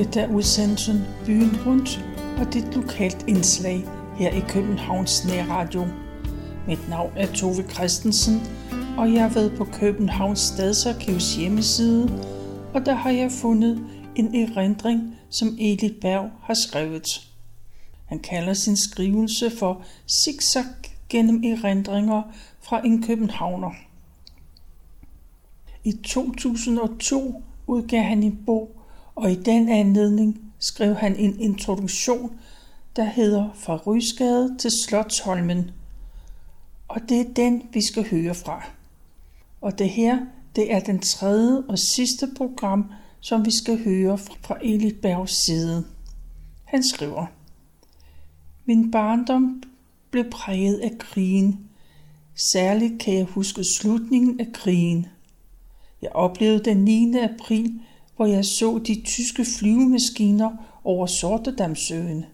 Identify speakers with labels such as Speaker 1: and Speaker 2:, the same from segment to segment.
Speaker 1: Dette er udsendelsen Byen Rundt og dit lokalt indslag her i Københavns Nærradio. Mit navn er Tove Christensen, og jeg har været på Københavns Stadsarkivs hjemmeside, og der har jeg fundet en erindring, som Edith Berg har skrevet. Han kalder sin skrivelse for Zigzag gennem erindringer fra en københavner. I 2002 udgav han en bog, og i den anledning skrev han en introduktion, der hedder Fra Rysgade til Slotsholmen. Og det er den, vi skal høre fra. Og det her, det er den tredje og sidste program, som vi skal høre fra Elit Bergs side. Han skriver, Min barndom blev præget af krigen. Særligt kan jeg huske slutningen af krigen. Jeg oplevede den 9. april, hvor jeg så de tyske flyvemaskiner over Sortedamsøen.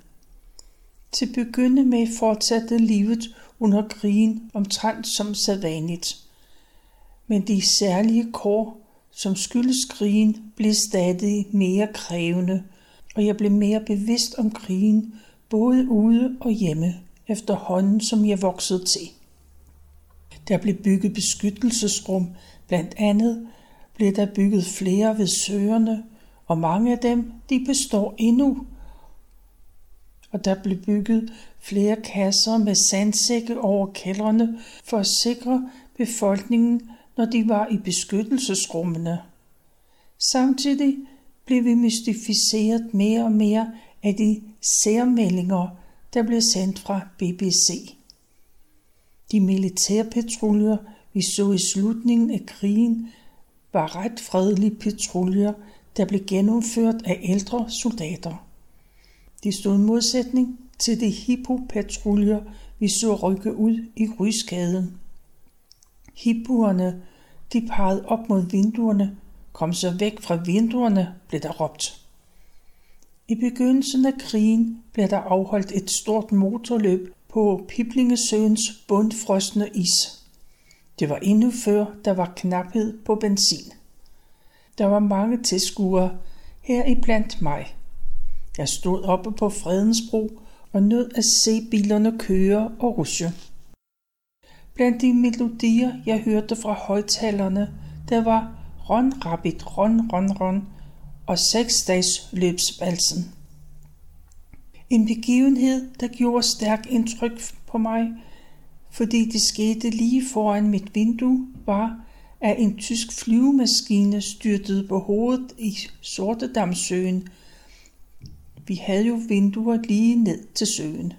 Speaker 1: Til begynde med fortsatte livet under krigen omtrent som sædvanligt. Men de særlige kår, som skyldes krigen, blev stadig mere krævende, og jeg blev mere bevidst om krigen, både ude og hjemme, efterhånden som jeg voksede til. Der blev bygget beskyttelsesrum, blandt andet blev der bygget flere ved søerne, og mange af dem de består endnu. Og der blev bygget flere kasser med sandsække over kældrene for at sikre befolkningen, når de var i beskyttelsesrummene. Samtidig blev vi mystificeret mere og mere af de særmeldinger, der blev sendt fra BBC. De militærpatruljer, vi så i slutningen af krigen, var ret fredelige patruljer, der blev gennemført af ældre soldater. De stod i modsætning til de hippopatruljer, vi så rykke ud i Rysgade. Hippoerne, de pegede op mod vinduerne, kom så væk fra vinduerne, blev der råbt. I begyndelsen af krigen blev der afholdt et stort motorløb på Piblingesøens bundfrosne is. Det var endnu før, der var knaphed på benzin. Der var mange tilskuere, her i blandt mig. Jeg stod oppe på Fredensbro og nød at se bilerne køre og rusje. Blandt de melodier, jeg hørte fra højtalerne, der var Ron Rabbit, Ron Ron Ron og seksdags løbsvalsen. En begivenhed, der gjorde stærk indtryk på mig, fordi det skete lige foran mit vindue, var, at en tysk flyvemaskine styrtede på hovedet i Sortedamsøen. Vi havde jo vinduer lige ned til søen.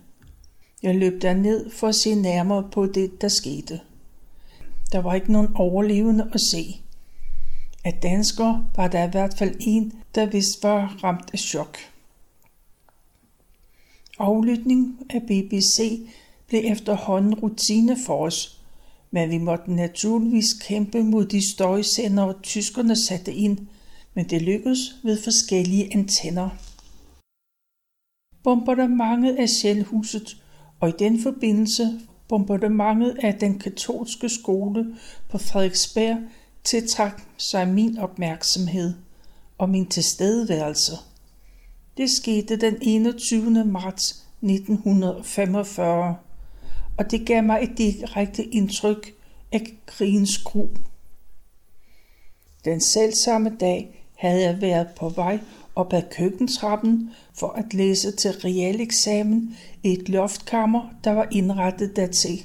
Speaker 1: Jeg løb ned for at se nærmere på det, der skete. Der var ikke nogen overlevende at se. Af danskere var der i hvert fald en, der vist var ramt af chok. Aflytning af BBC blev efterhånden rutine for os, men vi måtte naturligvis kæmpe mod de støjsendere, tyskerne satte ind, men det lykkedes ved forskellige antenner. Bombardementet af Sjælhuset, og i den forbindelse bombardementet af den katolske skole på Frederiksberg tiltrak sig min opmærksomhed og min tilstedeværelse. Det skete den 21. marts 1945 og det gav mig et direkte indtryk af krigens gru. Den selv samme dag havde jeg været på vej op ad køkkentrappen for at læse til realeksamen i et loftkammer, der var indrettet dertil,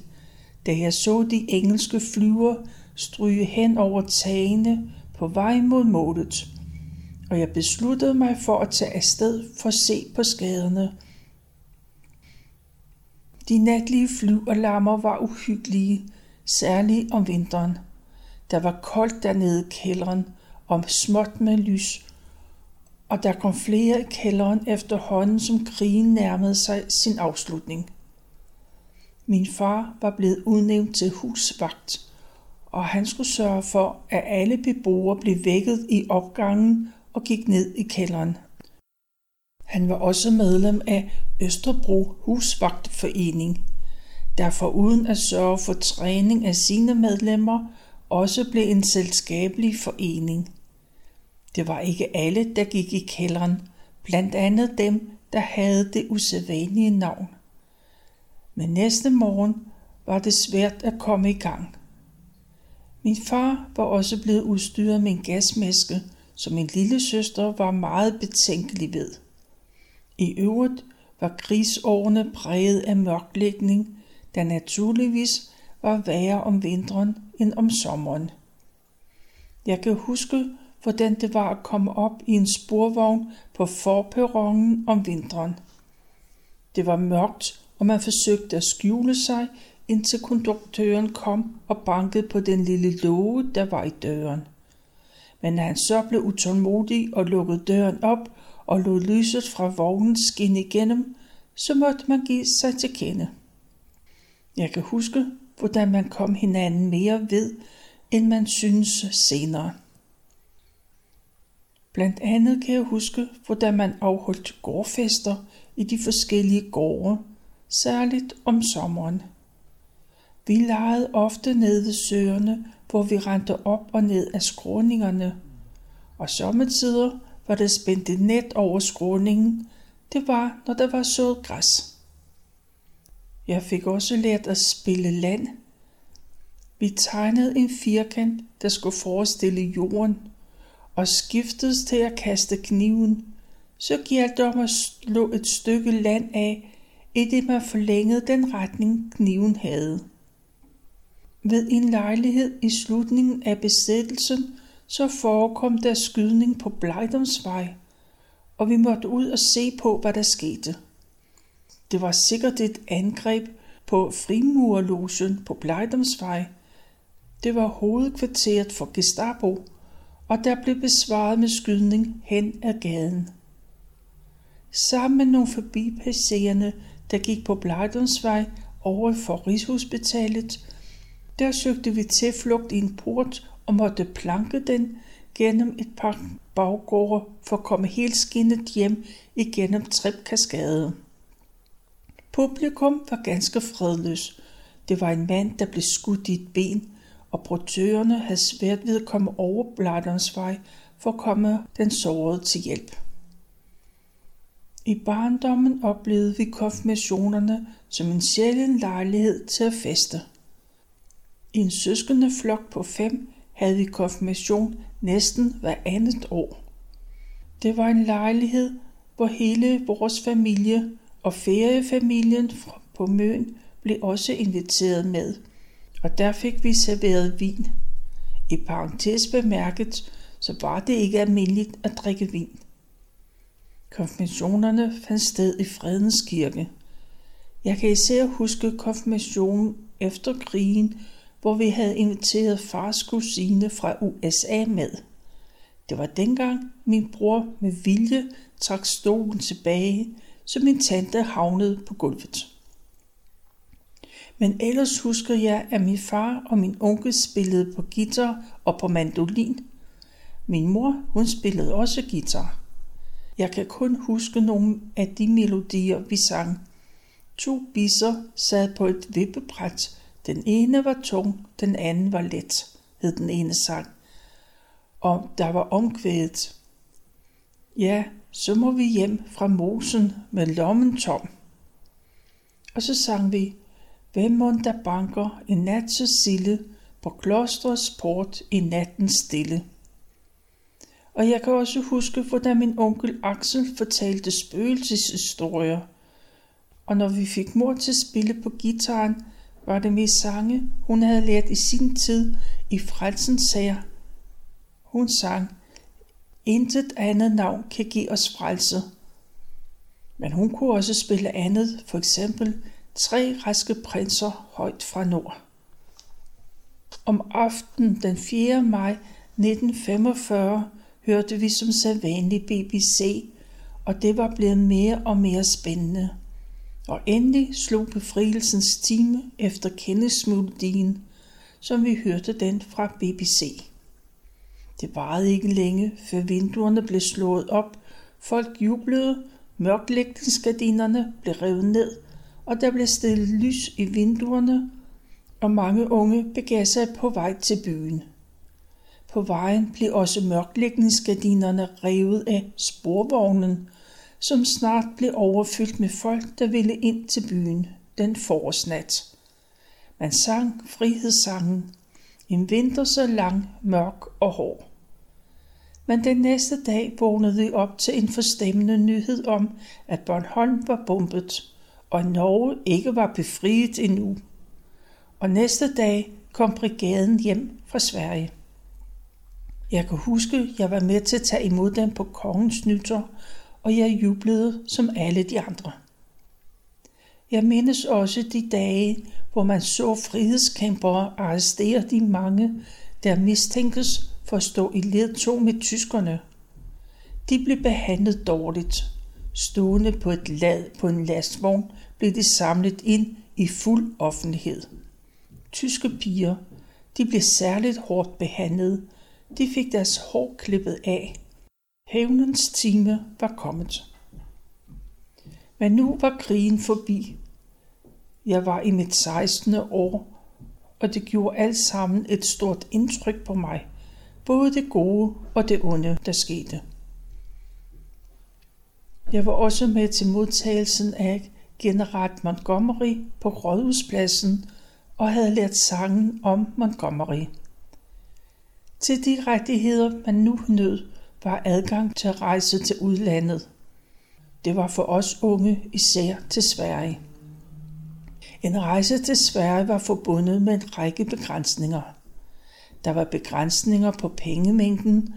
Speaker 1: da jeg så de engelske flyver stryge hen over tagene på vej mod målet. Og jeg besluttede mig for at tage afsted for at se på skaderne de natlige flyverlammer var uhyggelige, særligt om vinteren. Der var koldt dernede i kælderen, om småt med lys, og der kom flere i kælderen efterhånden, som krigen nærmede sig sin afslutning. Min far var blevet udnævnt til husvagt, og han skulle sørge for, at alle beboere blev vækket i opgangen og gik ned i kælderen. Han var også medlem af Østerbro Husvagtforening, der foruden at sørge for træning af sine medlemmer, også blev en selskabelig forening. Det var ikke alle, der gik i kælderen, blandt andet dem, der havde det usædvanlige navn. Men næste morgen var det svært at komme i gang. Min far var også blevet udstyret med en gasmaske, som min lille søster var meget betænkelig ved. I øvrigt var krigsårene præget af mørklægning, der naturligvis var værre om vinteren end om sommeren. Jeg kan huske, hvordan det var at komme op i en sporvogn på forperronen om vinteren. Det var mørkt, og man forsøgte at skjule sig, indtil konduktøren kom og bankede på den lille låge, der var i døren. Men han så blev utålmodig og lukkede døren op og lod lyset fra vognen skinne igennem, så måtte man give sig til kende. Jeg kan huske, hvordan man kom hinanden mere ved, end man synes senere. Blandt andet kan jeg huske, hvordan man afholdt gårdfester i de forskellige gårde, særligt om sommeren. Vi legede ofte nede ved søerne, hvor vi rendte op og ned af skråningerne, og sommetider var der spændt et net over skråningen. Det var, når der var sået græs. Jeg fik også lært at spille land. Vi tegnede en firkant, der skulle forestille jorden, og skiftedes til at kaste kniven. Så gjaldt det om at slå et stykke land af, i det man forlængede den retning, kniven havde. Ved en lejlighed i slutningen af besættelsen, så forekom der skydning på Blejdomsvej, og vi måtte ud og se på, hvad der skete. Det var sikkert et angreb på frimurlogen på Blejdomsvej. Det var hovedkvarteret for Gestapo, og der blev besvaret med skydning hen ad gaden. Sammen med nogle forbipasserende, der gik på Blejdomsvej over for Rigshospitalet, der søgte vi tilflugt i en port og måtte planke den gennem et par baggårde for at komme helt skinnet hjem igennem Tripkaskade. Publikum var ganske fredløs. Det var en mand, der blev skudt i et ben, og portørerne havde svært ved at komme over Bladderens vej for at komme den sårede til hjælp. I barndommen oplevede vi konfirmationerne som en sjælden lejlighed til at feste. I en søskende flok på fem havde vi konfirmation næsten hver andet år. Det var en lejlighed, hvor hele vores familie og feriefamilien på Møn blev også inviteret med, og der fik vi serveret vin. I parentes bemærket, så var det ikke almindeligt at drikke vin. Konfirmationerne fandt sted i Fredens Kirke. Jeg kan især huske konfirmationen efter krigen, hvor vi havde inviteret fars kusine fra USA med. Det var dengang min bror med vilje trak stolen tilbage, så min tante havnede på gulvet. Men ellers husker jeg, at min far og min onkel spillede på guitar og på mandolin. Min mor, hun spillede også guitar. Jeg kan kun huske nogle af de melodier, vi sang. To bisser sad på et vippebræt. Den ene var tung, den anden var let, hed den ene sang. Og der var omkvædet. Ja, så må vi hjem fra mosen med lommen tom. Og så sang vi, Hvem må der banker en nat så sille på klostrets port i natten stille. Og jeg kan også huske, hvordan min onkel Axel fortalte spøgelseshistorier. Og når vi fik mor til at spille på gitaren, var det med sange, hun havde lært i sin tid i frelsens sager. Hun sang, Intet andet navn kan give os frelse. Men hun kunne også spille andet, for eksempel Tre raske prinser højt fra nord. Om aftenen den 4. maj 1945 hørte vi som sædvanlig BBC, og det var blevet mere og mere spændende. Og endelig slog befrielsens time efter kendesmelodien, som vi hørte den fra BBC. Det varede ikke længe, før vinduerne blev slået op, folk jublede, mørklægningsgardinerne blev revet ned, og der blev stillet lys i vinduerne, og mange unge begav sig på vej til byen. På vejen blev også mørklægningsgardinerne revet af sporvognen, som snart blev overfyldt med folk, der ville ind til byen den forårsnat. Man sang frihedssangen, en vinter så lang, mørk og hård. Men den næste dag vågnede vi op til en forstemmende nyhed om, at Bornholm var bombet, og Norge ikke var befriet endnu. Og næste dag kom brigaden hjem fra Sverige. Jeg kan huske, jeg var med til at tage imod dem på kongens nytår, og jeg jublede som alle de andre. Jeg mindes også de dage, hvor man så frihedskæmpere arrestere de mange, der mistænkes for at stå i ledtog med tyskerne. De blev behandlet dårligt. Stående på et lad på en lastvogn blev de samlet ind i fuld offentlighed. Tyske piger, de blev særligt hårdt behandlet. De fik deres hår klippet af. Hævnens time var kommet. Men nu var krigen forbi. Jeg var i mit 16. år, og det gjorde alt sammen et stort indtryk på mig. Både det gode og det onde, der skete. Jeg var også med til modtagelsen af general Montgomery på Rådhuspladsen og havde lært sangen om Montgomery. Til de rettigheder, man nu nød, var adgang til at rejse til udlandet. Det var for os unge især til Sverige. En rejse til Sverige var forbundet med en række begrænsninger. Der var begrænsninger på pengemængden,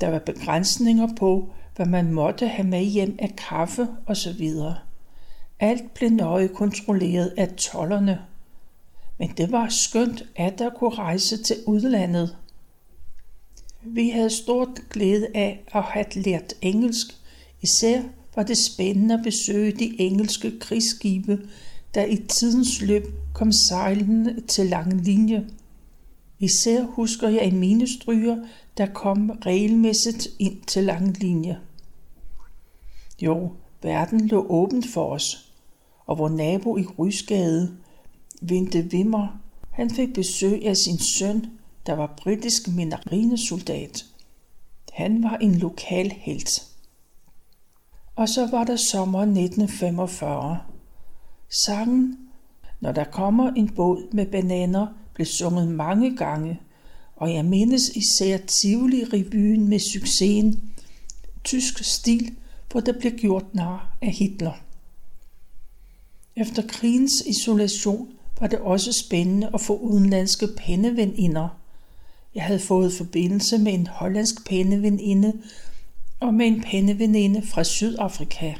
Speaker 1: der var begrænsninger på, hvad man måtte have med hjem af kaffe osv. Alt blev nøje kontrolleret af tollerne. Men det var skønt, at der kunne rejse til udlandet. Vi havde stort glæde af at have lært engelsk. Især var det spændende at besøge de engelske krigsskibe, der i tidens løb kom sejlende til lange linje. Især husker jeg en minestryger, der kom regelmæssigt ind til lange linje. Jo, verden lå åbent for os, og vor nabo i Rysgade, Vinte Vimmer, han fik besøg af sin søn, der var britisk marinesoldat. Han var en lokal helt. Og så var der sommer 1945. Sangen Når der kommer en båd med bananer blev sunget mange gange, og jeg mindes især Tivoli-revyen med succesen Tysk stil, hvor der blev gjort nar af Hitler. Efter krigens isolation var det også spændende at få udenlandske pæneveninder. Jeg havde fået forbindelse med en hollandsk pændeveninde og med en pændeveninde fra Sydafrika.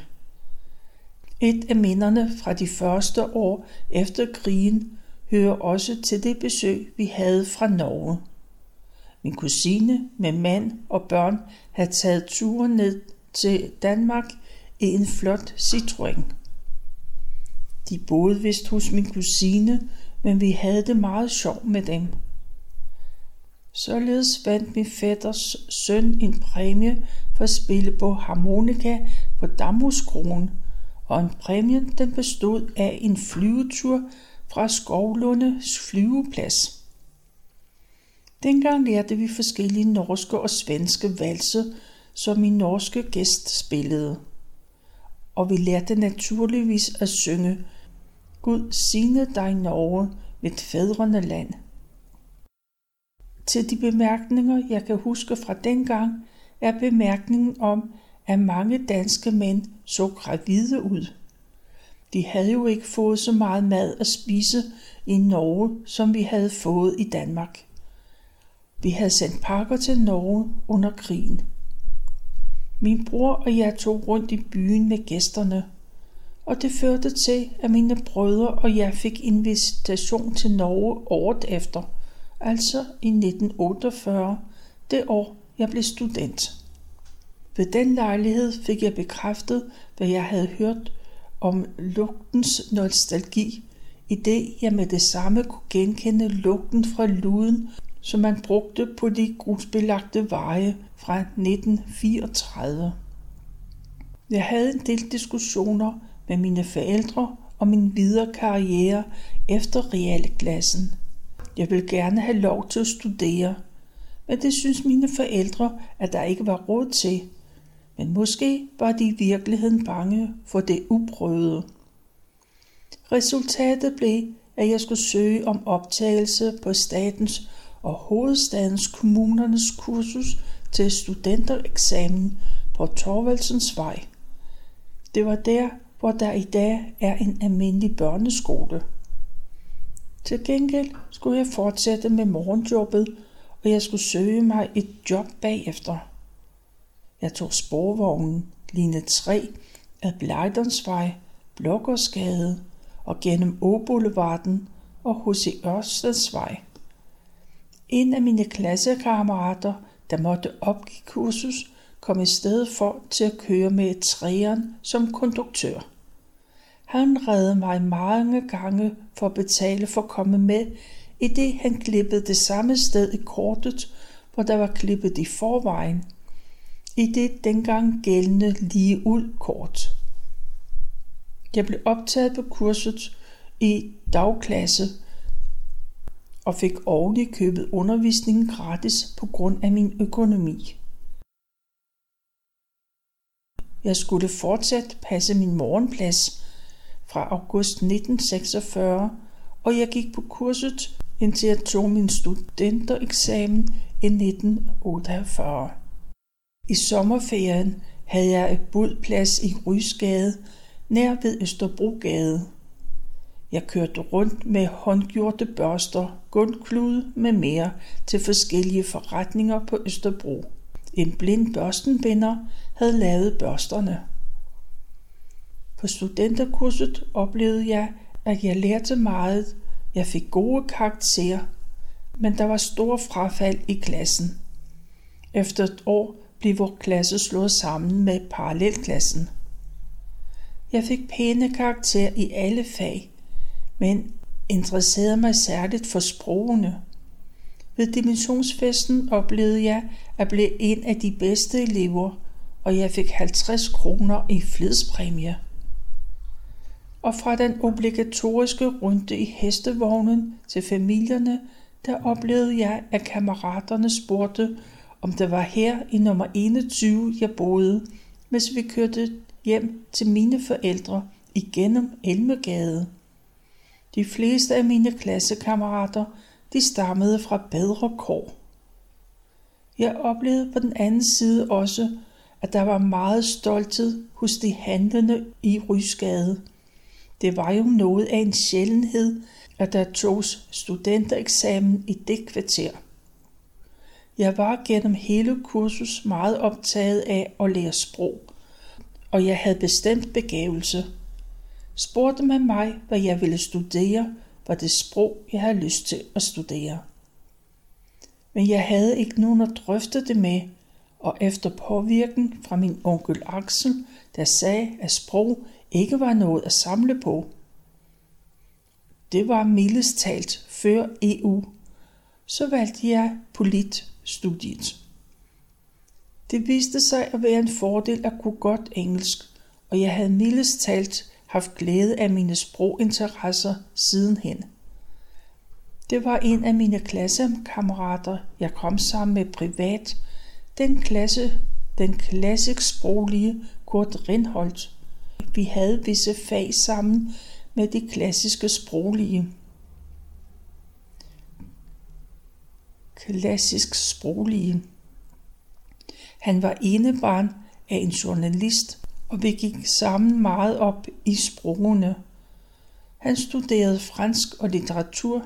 Speaker 1: Et af minderne fra de første år efter krigen hører også til det besøg, vi havde fra Norge. Min kusine med mand og børn havde taget turen ned til Danmark i en flot Citroën. De boede vist hos min kusine, men vi havde det meget sjovt med dem. Således vandt min fætters søn en præmie for at spille på harmonika på Damhuskronen, og en præmie den bestod af en flyvetur fra Skovlundes flyveplads. Dengang lærte vi forskellige norske og svenske valse, som min norske gæst spillede. Og vi lærte naturligvis at synge Gud signe dig Norge, mit fædrende land. Til de bemærkninger, jeg kan huske fra dengang, er bemærkningen om, at mange danske mænd så gravide ud. De havde jo ikke fået så meget mad at spise i Norge, som vi havde fået i Danmark. Vi havde sendt pakker til Norge under krigen. Min bror og jeg tog rundt i byen med gæsterne, og det førte til, at mine brødre og jeg fik invitation til Norge året efter, altså i 1948, det år jeg blev student. Ved den lejlighed fik jeg bekræftet, hvad jeg havde hørt om lugtens nostalgi, i det jeg med det samme kunne genkende lugten fra luden, som man brugte på de grusbelagte veje fra 1934. Jeg havde en del diskussioner med mine forældre om min videre karriere efter realklassen. Jeg ville gerne have lov til at studere, men det synes mine forældre, at der ikke var råd til – men måske var de i virkeligheden bange for det uprøvede. Resultatet blev, at jeg skulle søge om optagelse på statens og hovedstadens kommunernes kursus til studentereksamen på Torvaldsens Vej. Det var der, hvor der i dag er en almindelig børneskole. Til gengæld skulle jeg fortsætte med morgenjobbet, og jeg skulle søge mig et job bagefter. Jeg tog sporvognen linje 3 ad Blejdonsvej, Blågårdsgade og gennem Åboulevarden og H.C. Ørstedsvej. En af mine klassekammerater, der måtte opgive kursus, kom i stedet for til at køre med træeren som konduktør. Han redde mig mange gange for at betale for at komme med, i det han klippede det samme sted i kortet, hvor der var klippet i forvejen. I det dengang gældende lige ud kort. Jeg blev optaget på kurset i dagklasse og fik årligt købet undervisningen gratis på grund af min økonomi. Jeg skulle fortsat passe min morgenplads fra august 1946, og jeg gik på kurset indtil jeg tog min studentereksamen i 1948. I sommerferien havde jeg et budplads i Rysgade, nær ved Østerbrogade. Jeg kørte rundt med håndgjorte børster, gulvklude med mere til forskellige forretninger på Østerbro. En blind børstenbinder havde lavet børsterne. På studenterkurset oplevede jeg, at jeg lærte meget. Jeg fik gode karakterer, men der var stor frafald i klassen. Efter et år blev vores klasse slået sammen med parallelklassen. Jeg fik pæne karakterer i alle fag, men interesserede mig særligt for sprogene. Ved dimensionsfesten oplevede jeg at blive en af de bedste elever, og jeg fik 50 kroner i flidspræmie. Og fra den obligatoriske runde i hestevognen til familierne, der oplevede jeg, at kammeraterne spurgte, om det var her i nummer 21, jeg boede, hvis vi kørte hjem til mine forældre igennem Elmegade. De fleste af mine klassekammerater, de stammede fra bedre kår. Jeg oplevede på den anden side også, at der var meget stolthed hos de handlende i Rysgade. Det var jo noget af en sjældenhed, at der togs studentereksamen i det kvarter. Jeg var gennem hele kursus meget optaget af at lære sprog, og jeg havde bestemt begævelse. Spurgte man mig, hvad jeg ville studere, var det sprog, jeg havde lyst til at studere. Men jeg havde ikke nogen at drøfte det med, og efter påvirken fra min onkel Axel, der sagde, at sprog ikke var noget at samle på. Det var mildest talt før EU. Så valgte jeg politstudiet. Det viste sig at være en fordel at kunne godt engelsk, og jeg havde mildest talt haft glæde af mine sproginteresser sidenhen. Det var en af mine klassekammerater, jeg kom sammen med privat, den klasse, den klassisk sproglige Kurt Rindholt. Vi havde visse fag sammen med de klassiske sproglige. Klassisk sproglige. Han var enebarn af en journalist, og vi gik sammen meget op i sprogene. Han studerede fransk og litteratur,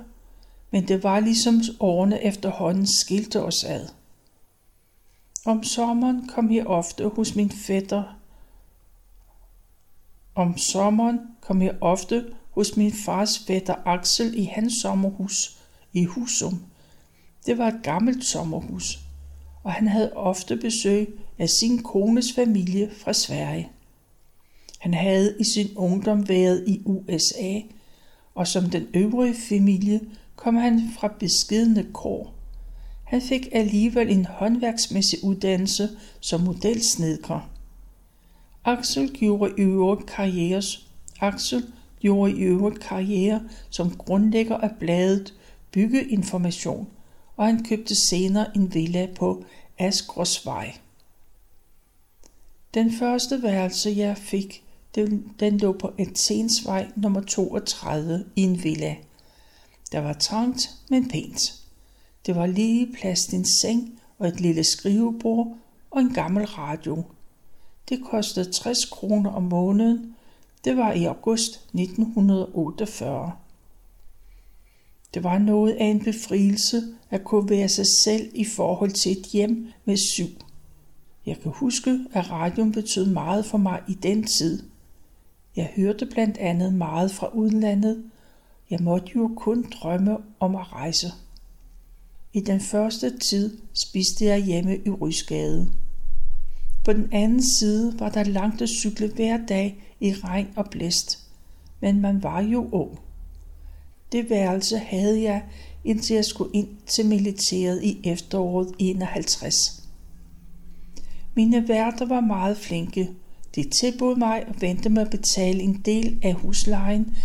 Speaker 1: men det var ligesom årene efterhånden skilte os ad. Om sommeren kom jeg ofte hos min fætter. Om sommeren kom jeg ofte hos min fars fætter Axel i hans sommerhus i Husum. Det var et gammelt sommerhus, og han havde ofte besøg af sin kones familie fra Sverige. Han havde i sin ungdom været i USA, og som den øvrige familie kom han fra beskidende kår. Han fik alligevel en håndværksmæssig uddannelse som modelsnedker. Axel gjorde i øvrigt karriere, Axel gjorde i øvrigt karriere som grundlægger af bladet Byggeinformation, og han købte senere en villa på Asgråsvej. Den første værelse, jeg fik, den, den lå på Athensvej nummer 32 i en villa. Der var trangt, men pænt. Det var lige plads til en seng og et lille skrivebord og en gammel radio. Det kostede 60 kroner om måneden. Det var i august 1948. Det var noget af en befrielse at kunne være sig selv i forhold til et hjem med syv. Jeg kan huske, at radioen betød meget for mig i den tid. Jeg hørte blandt andet meget fra udlandet. Jeg måtte jo kun drømme om at rejse. I den første tid spiste jeg hjemme i Rysgade. På den anden side var der langt at cykle hver dag i regn og blæst, men man var jo ung. Det værelse havde jeg, indtil jeg skulle ind til militæret i efteråret 51. Mine værter var meget flinke. De tilbød mig at vente med at betale en del af huslejen,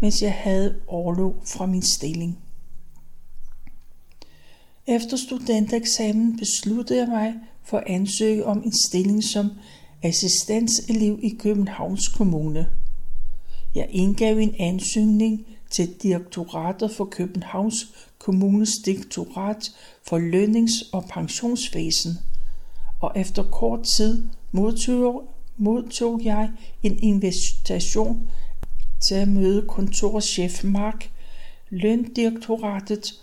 Speaker 1: mens jeg havde overlov fra min stilling. Efter studentereksamen besluttede jeg mig for at ansøge om en stilling som assistenselev i Københavns Kommune. Jeg indgav en ansøgning til Direktoratet for Københavns Kommunes Direktorat for Lønnings- og Pensionsvæsen, og efter kort tid modtog, modtog jeg en invitation til at møde kontorchef Mark Løndirektoratet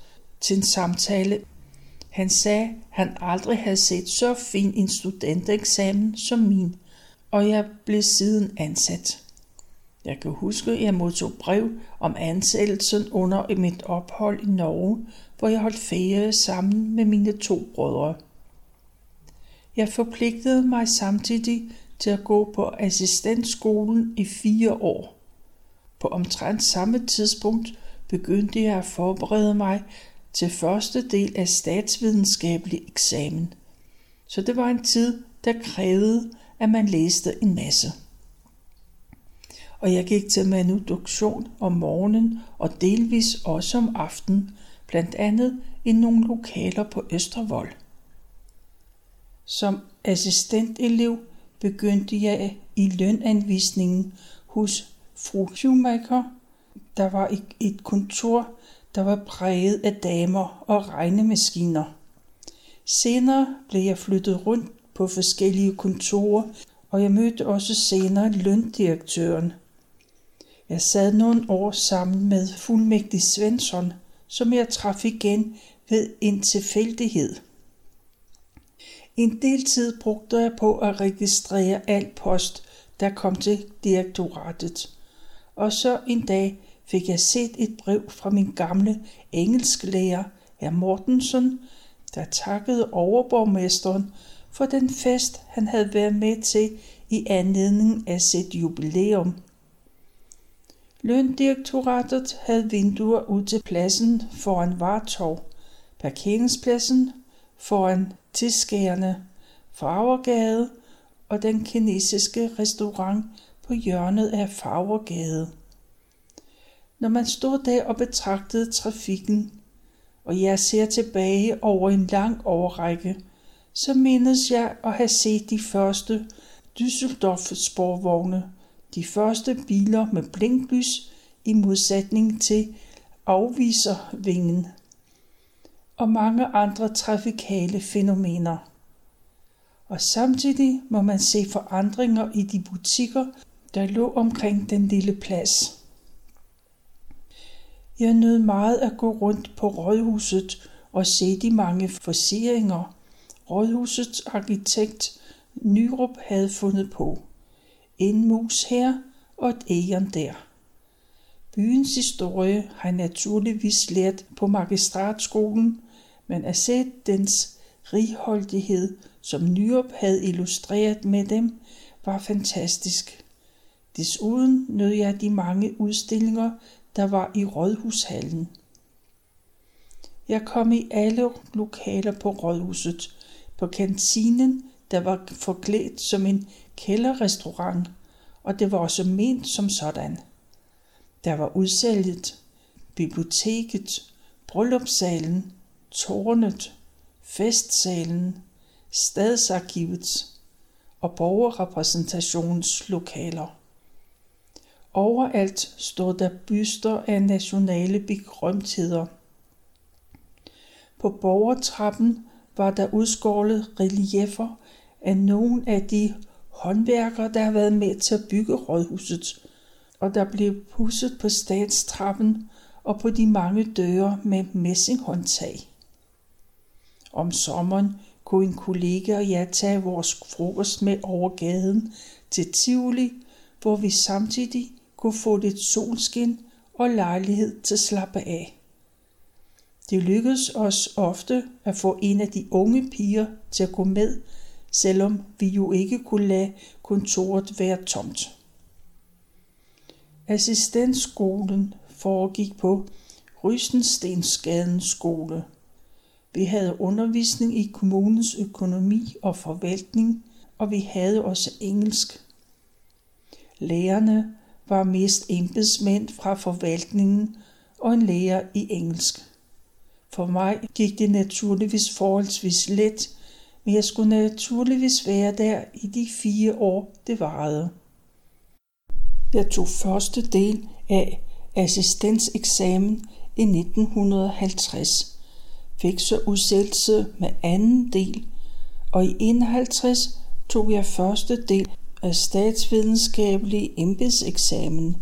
Speaker 1: til en samtale. Han sagde, han aldrig havde set så fin en studentereksamen som min, og jeg blev siden ansat. Jeg kan huske, at jeg modtog brev om ansættelsen under mit ophold i Norge, hvor jeg holdt ferie sammen med mine to brødre. Jeg forpligtede mig samtidig til at gå på assistentskolen i fire år. På omtrent samme tidspunkt begyndte jeg at forberede mig til første del af statsvidenskabelig eksamen. Så det var en tid, der krævede, at man læste en masse. Og jeg gik til manuduktion om morgenen og delvis også om aftenen, blandt andet i nogle lokaler på Østervold. Som assistentelev begyndte jeg i lønanvisningen hos fru Schumacher. Der var et kontor, der var præget af damer og regnemaskiner. Senere blev jeg flyttet rundt på forskellige kontorer, og jeg mødte også senere løndirektøren. Jeg sad nogle år sammen med fuldmægtig Svensson, som jeg traf igen ved en tilfældighed. En del tid brugte jeg på at registrere al post, der kom til direktoratet. Og så en dag fik jeg set et brev fra min gamle engelsklærer, herr Mortensen, der takkede overborgmesteren for den fest, han havde været med til i anledning af sit jubilæum. Løndirektoratet havde vinduer ud til pladsen foran Vartov, parkeringspladsen foran Tiskærne, Farvergade og den kinesiske restaurant på hjørnet af Farvergade. Når man stod der og betragtede trafikken, og jeg ser tilbage over en lang årrække, så mindes jeg at have set de første Düsseldorf sporvogne, de første biler med blinklys i modsætning til afviservingen og mange andre trafikale fænomener. Og samtidig må man se forandringer i de butikker, der lå omkring den lille plads. Jeg nød meget at gå rundt på rådhuset og se de mange forseringer, rådhusets arkitekt Nyrup havde fundet på. En mus her og et ægern der. Byens historie har jeg naturligvis lært på magistratskolen, men at se dens righoldighed, som Nyrup havde illustreret med dem, var fantastisk. Desuden nød jeg de mange udstillinger, der var i Rådhushallen. Jeg kom i alle lokaler på Rådhuset. På kantinen, der var forklædt som en kælderrestaurant, og det var også ment som sådan. Der var udsalget, biblioteket, bryllupssalen, tårnet, festsalen, stadsarkivet og borgerrepræsentationslokaler. Overalt stod der byster af nationale begrømtheder. På borgertrappen var der udskåret reliefer af nogle af de håndværkere, der har været med til at bygge rådhuset, og der blev pusset på statstrappen og på de mange døre med messinghåndtag. Om sommeren kunne en kollega og jeg tage vores frokost med over gaden til Tivoli, hvor vi samtidig kunne få lidt solskin og lejlighed til at slappe af. Det lykkedes os ofte at få en af de unge piger til at gå med, selvom vi jo ikke kunne lade kontoret være tomt. Assistentskolen foregik på Rysenstensgaden skole. Vi havde undervisning i kommunens økonomi og forvaltning, og vi havde også engelsk. Lærerne var mest embedsmænd fra forvaltningen og en lærer i engelsk. For mig gik det naturligvis forholdsvis let, men jeg skulle naturligvis være der i de fire år, det varede. Jeg tog første del af assistenseksamen i 1950, fik så udsættelse med anden del, og i 51 tog jeg første del af statsvidenskabelig embedseksamen.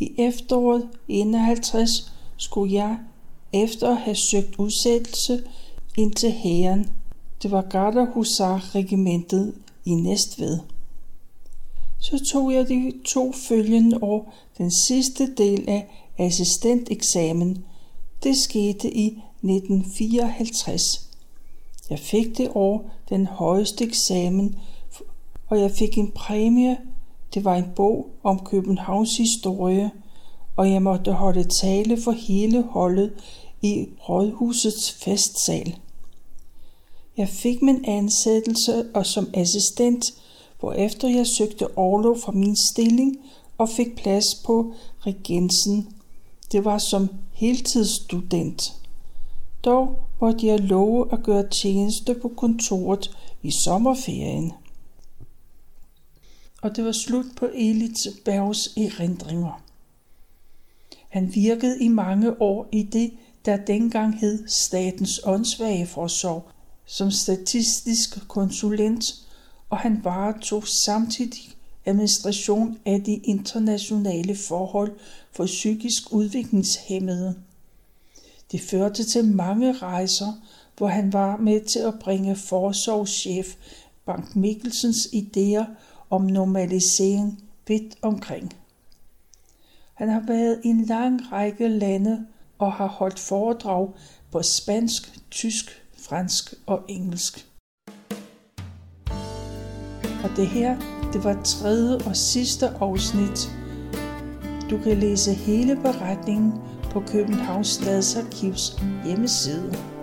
Speaker 1: I efteråret 51 skulle jeg, efter at have søgt udsættelse, ind til hæren. Det var Garderhusar-regimentet i Næstved. Så tog jeg de to følgende år den sidste del af assistenteksamen. Det skete i 1954. Jeg fik det år den højeste eksamen og jeg fik en præmie. Det var en bog om Københavns historie, og jeg måtte holde tale for hele holdet i rådhusets festsal. Jeg fik min ansættelse og som assistent, efter jeg søgte overlov fra min stilling og fik plads på regensen. Det var som heltidsstudent. Dog måtte jeg love at gøre tjeneste på kontoret i sommerferien og det var slut på Elits Bergs erindringer. Han virkede i mange år i det, der dengang hed Statens Åndsvageforsorg, som statistisk konsulent, og han varetog samtidig administration af de internationale forhold for psykisk udviklingshemmede. Det førte til mange rejser, hvor han var med til at bringe forsorgschef Bank Mikkelsens idéer om normalisering vidt omkring. Han har været i en lang række lande og har holdt foredrag på spansk, tysk, fransk og engelsk. Og det her, det var tredje og sidste afsnit. Du kan læse hele beretningen på Københavns Stadsarkivs hjemmeside.